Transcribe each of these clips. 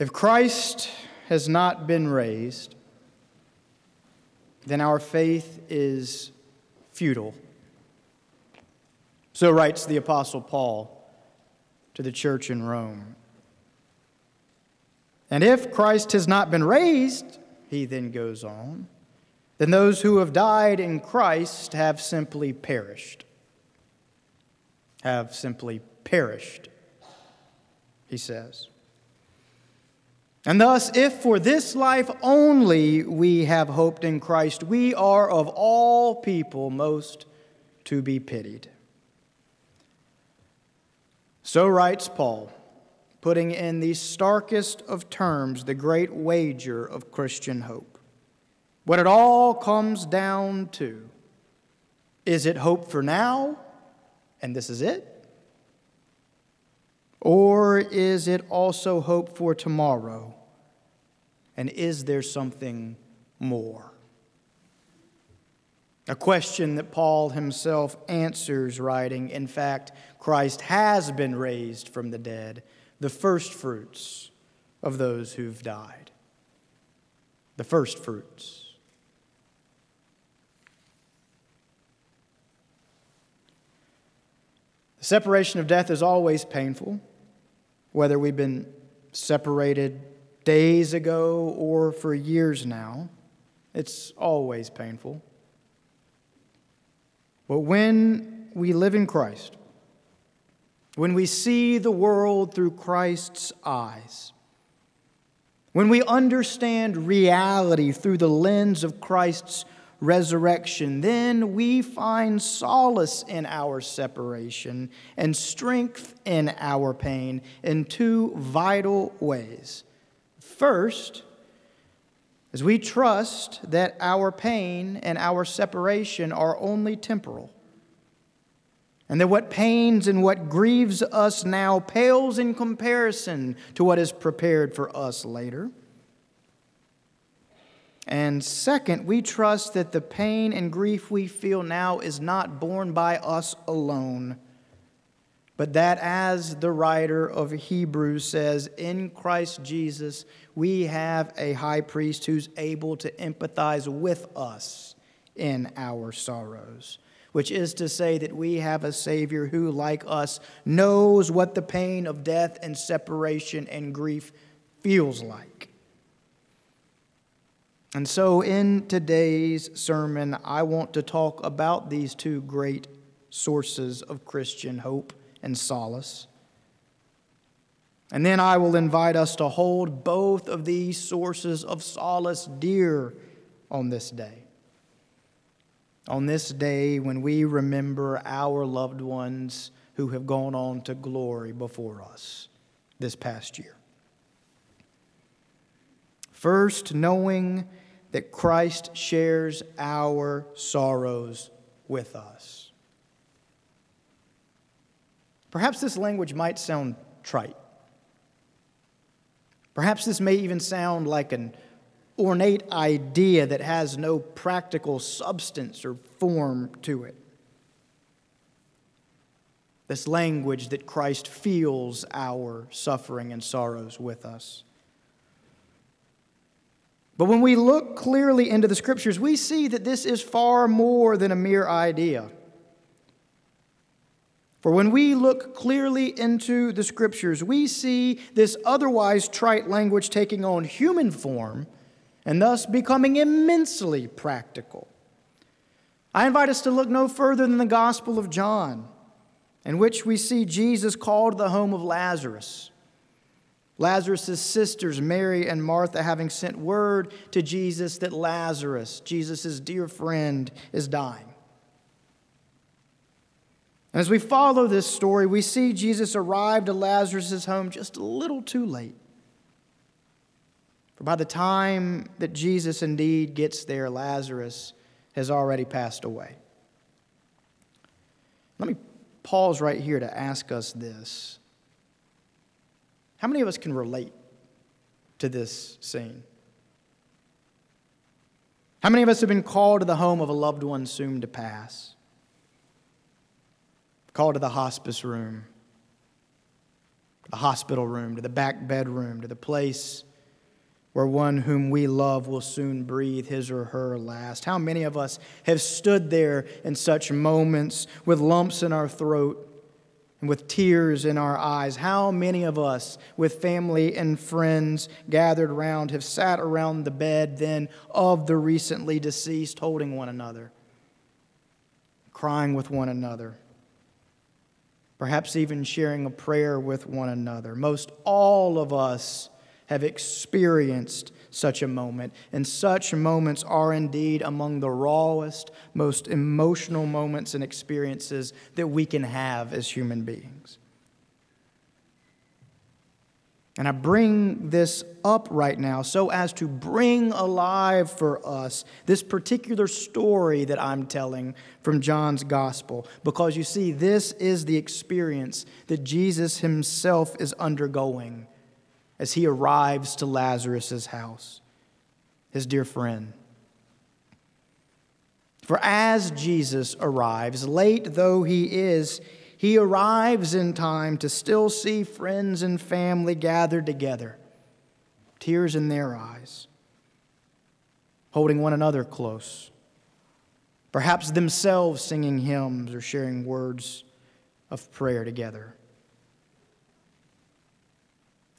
If Christ has not been raised, then our faith is futile. So writes the Apostle Paul to the church in Rome. And if Christ has not been raised, he then goes on, then those who have died in Christ have simply perished. Have simply perished, he says. And thus, if for this life only we have hoped in Christ, we are of all people most to be pitied. So writes Paul, putting in the starkest of terms the great wager of Christian hope. What it all comes down to is it hope for now, and this is it? Or is it also hope for tomorrow? And is there something more? A question that Paul himself answers, writing, In fact, Christ has been raised from the dead, the first fruits of those who've died. The first fruits. The separation of death is always painful whether we've been separated days ago or for years now. It's always painful. But when we live in Christ, when we see the world through Christ's eyes, when we understand reality through the lens of Christ's resurrection, then we find solace in our separation and strength in our pain in two vital ways. First, as we trust that our pain and our separation are only temporal, and that what pains and what grieves us now pales in comparison to what is prepared for us later. And second, we trust that the pain and grief we feel now is not borne by us alone, but that, as the writer of Hebrews says, in Christ Jesus, we have a high priest who's able to empathize with us in our sorrows, which is to say that we have a Savior who, like us, knows what the pain of death and separation and grief feels like. And so, in today's sermon, I want to talk about these two great sources of Christian hope and solace. And then I will invite us to hold both of these sources of solace dear on this day. On this day when we remember our loved ones who have gone on to glory before us this past year. First, knowing that Christ shares our sorrows with us. Perhaps this language might sound trite. Perhaps this may even sound like an ornate idea that has no practical substance or form to it. This language that Christ feels our suffering and sorrows with us. But when we look clearly into the scriptures, we see that this is far more than a mere idea. For when we look clearly into the scriptures, we see this otherwise trite language taking on human form and thus becoming immensely practical. I invite us to look no further than the Gospel of John, in which we see Jesus called the home of Lazarus. Lazarus' sisters, Mary and Martha, having sent word to Jesus that Lazarus, Jesus' dear friend, is dying. As we follow this story, we see Jesus arrive to Lazarus' home just a little too late. For by the time that Jesus indeed gets there, Lazarus has already passed away. Let me pause right here to ask us this how many of us can relate to this scene? How many of us have been called to the home of a loved one soon to pass? Called to the hospice room, the hospital room, to the back bedroom, to the place where one whom we love will soon breathe his or her last. How many of us have stood there in such moments with lumps in our throat and with tears in our eyes? How many of us, with family and friends gathered around, have sat around the bed then of the recently deceased, holding one another, crying with one another? Perhaps even sharing a prayer with one another. Most all of us have experienced such a moment. And such moments are indeed among the rawest, most emotional moments and experiences that we can have as human beings. And I bring this up right now so as to bring alive for us this particular story that I'm telling from John's gospel. Because you see, this is the experience that Jesus himself is undergoing as he arrives to Lazarus' house, his dear friend. For as Jesus arrives, late though he is, he arrives in time to still see friends and family gathered together, tears in their eyes, holding one another close, perhaps themselves singing hymns or sharing words of prayer together.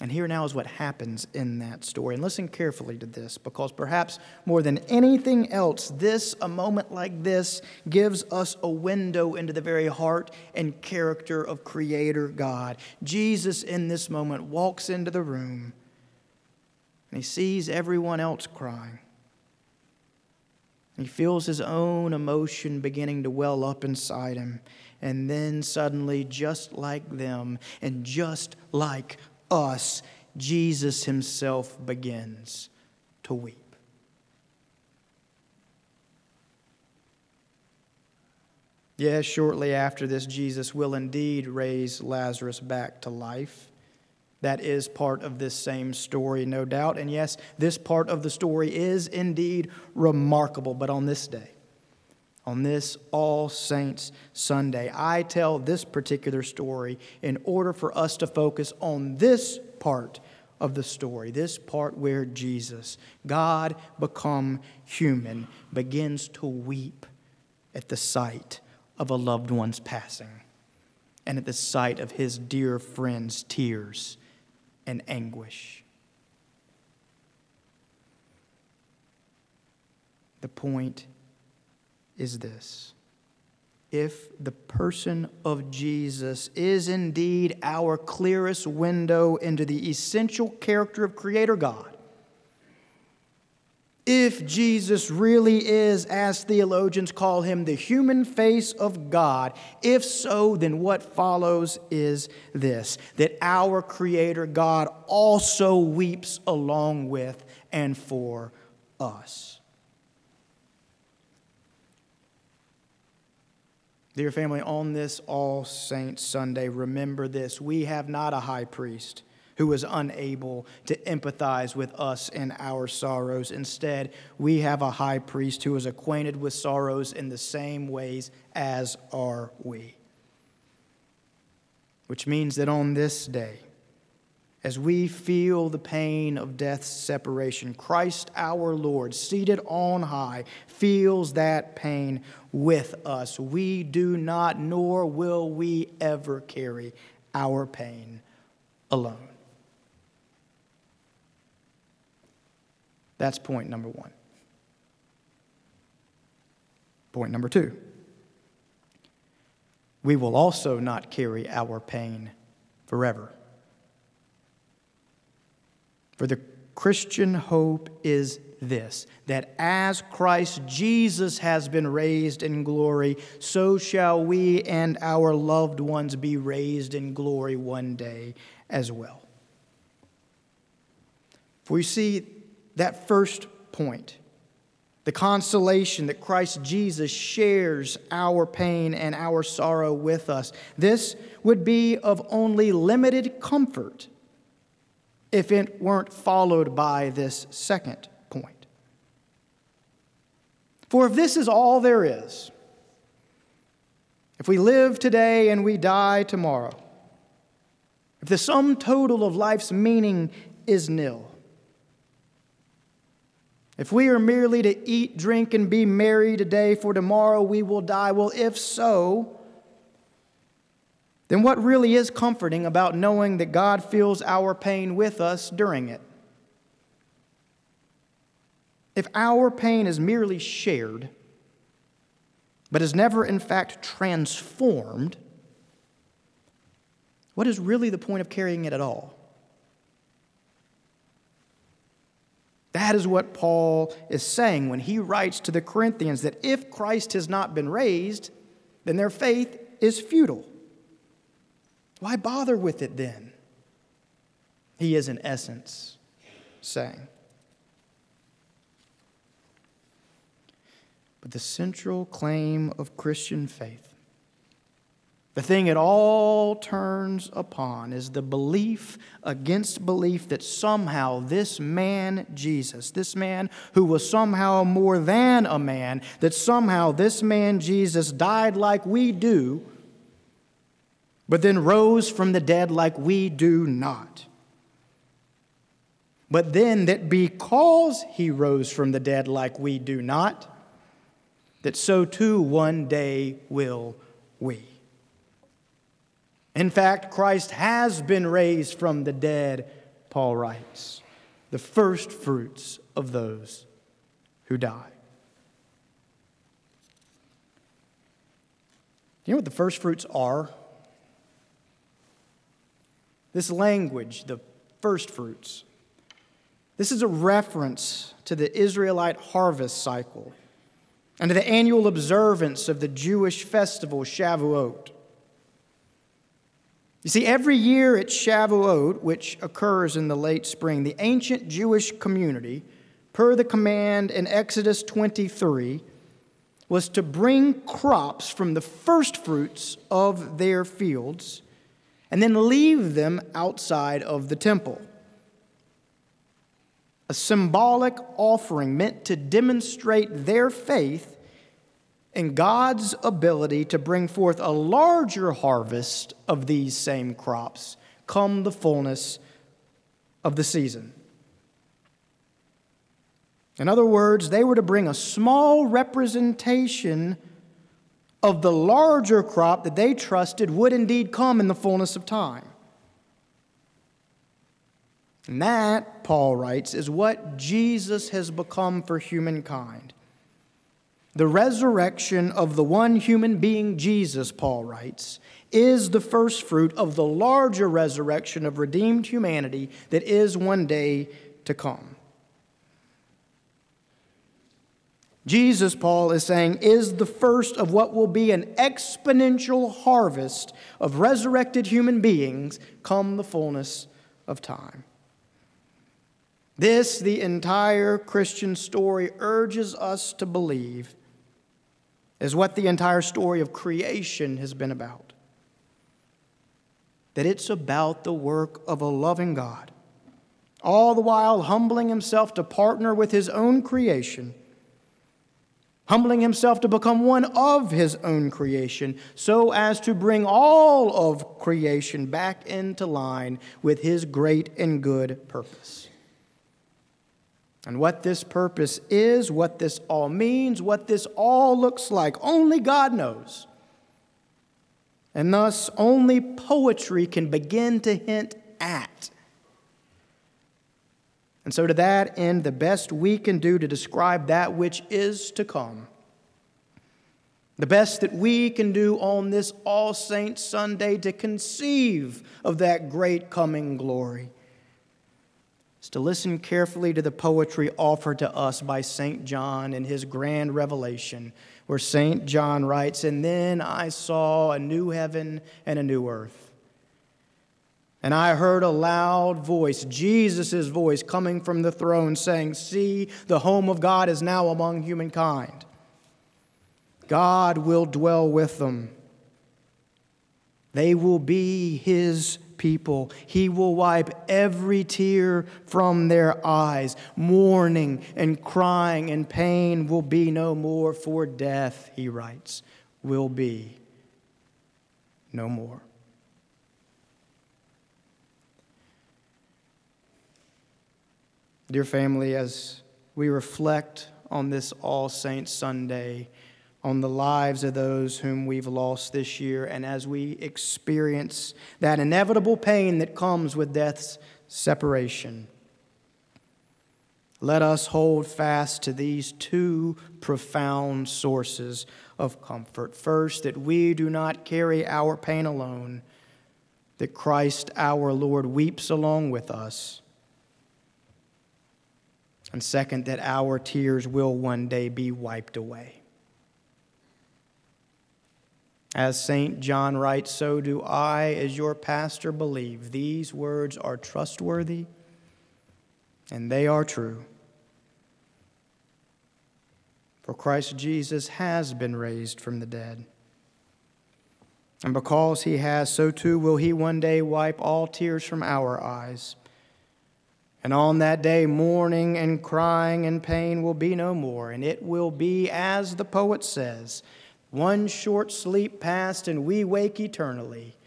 And here now is what happens in that story. And listen carefully to this, because perhaps more than anything else, this, a moment like this, gives us a window into the very heart and character of Creator God. Jesus, in this moment, walks into the room and he sees everyone else crying. He feels his own emotion beginning to well up inside him. And then suddenly, just like them, and just like us, Jesus himself begins to weep. Yes, shortly after this, Jesus will indeed raise Lazarus back to life. That is part of this same story, no doubt. And yes, this part of the story is indeed remarkable. But on this day, on this All Saints Sunday. I tell this particular story in order for us to focus on this part of the story, this part where Jesus, God become human, begins to weep at the sight of a loved one's passing and at the sight of his dear friend's tears and anguish. The point is this if the person of Jesus is indeed our clearest window into the essential character of Creator God, if Jesus really is, as theologians call him, the human face of God, if so, then what follows is this that our Creator God also weeps along with and for us. Dear family, on this All Saints Sunday, remember this. We have not a high priest who is unable to empathize with us in our sorrows. Instead, we have a high priest who is acquainted with sorrows in the same ways as are we. Which means that on this day, as we feel the pain of death's separation, Christ our Lord, seated on high, feels that pain with us. We do not, nor will we ever carry our pain alone. That's point number one. Point number two we will also not carry our pain forever. For the Christian hope is this that as Christ Jesus has been raised in glory, so shall we and our loved ones be raised in glory one day as well. For you see, that first point, the consolation that Christ Jesus shares our pain and our sorrow with us, this would be of only limited comfort if it weren't followed by this second point. For if this is all there is, if we live today and we die tomorrow, if the sum total of life's meaning is nil, if we are merely to eat, drink, and be merry today, for tomorrow we will die, well, if so, then what really is comforting about knowing that God feels our pain with us during it? If our pain is merely shared, but is never in fact transformed, what is really the point of carrying it at all? That is what Paul is saying when he writes to the Corinthians that if Christ has not been raised, then their faith is futile. Why bother with it then? He is, in essence, saying. But the central claim of Christian faith the thing it all turns upon is the belief against belief that somehow this man, Jesus, this man who was somehow more than a man, that somehow this man, Jesus, died like we do, but then rose from the dead like we do not. But then that because he rose from the dead like we do not, that so too one day will we. In fact, Christ has been raised from the dead, Paul writes, the first fruits of those who die. Do you know what the first fruits are? This language, the first fruits, this is a reference to the Israelite harvest cycle and to the annual observance of the Jewish festival Shavuot. You see, every year at Shavuot, which occurs in the late spring, the ancient Jewish community, per the command in Exodus 23, was to bring crops from the first fruits of their fields and then leave them outside of the temple. A symbolic offering meant to demonstrate their faith in God's ability to bring forth a larger harvest of these same crops come the fullness of the season. In other words, they were to bring a small representation of the larger crop that they trusted would indeed come in the fullness of time. And that, Paul writes, is what Jesus has become for humankind. The resurrection of the one human being, Jesus, Paul writes, is the first fruit of the larger resurrection of redeemed humanity that is one day to come. Jesus, Paul is saying, is the first of what will be an exponential harvest of resurrected human beings come the fullness of time. This, the entire Christian story, urges us to believe is what the entire story of creation has been about. That it's about the work of a loving God, all the while humbling himself to partner with his own creation, humbling himself to become one of his own creation, so as to bring all of creation back into line with his great and good purpose. And what this purpose is, what this all means, what this all looks like, only God knows. And thus, only poetry can begin to hint at. And so, to that end, the best we can do to describe that which is to come, the best that we can do on this All Saints Sunday to conceive of that great coming glory is to listen carefully to the poetry offered to us by St. John in his grand revelation, where St. John writes, And then I saw a new heaven and a new earth. And I heard a loud voice, Jesus' voice, coming from the throne, saying, See, the home of God is now among humankind. God will dwell with them. They will be his people. He will wipe every tear from their eyes. Mourning and crying and pain will be no more, for death, he writes, will be no more. Dear family, as we reflect on this All Saints Sunday, on the lives of those whom we've lost this year, and as we experience that inevitable pain that comes with death's separation, let us hold fast to these two profound sources of comfort. First, that we do not carry our pain alone, that Christ our Lord weeps along with us. And second, that our tears will one day be wiped away. As St. John writes, so do I, as your pastor, believe these words are trustworthy and they are true. For Christ Jesus has been raised from the dead. And because he has, so too will he one day wipe all tears from our eyes. And on that day, mourning and crying and pain will be no more, and it will be as the poet says one short sleep past, and we wake eternally,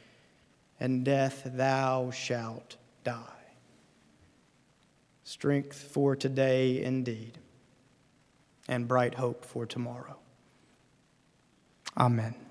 and death thou shalt die. Strength for today indeed, and bright hope for tomorrow. Amen.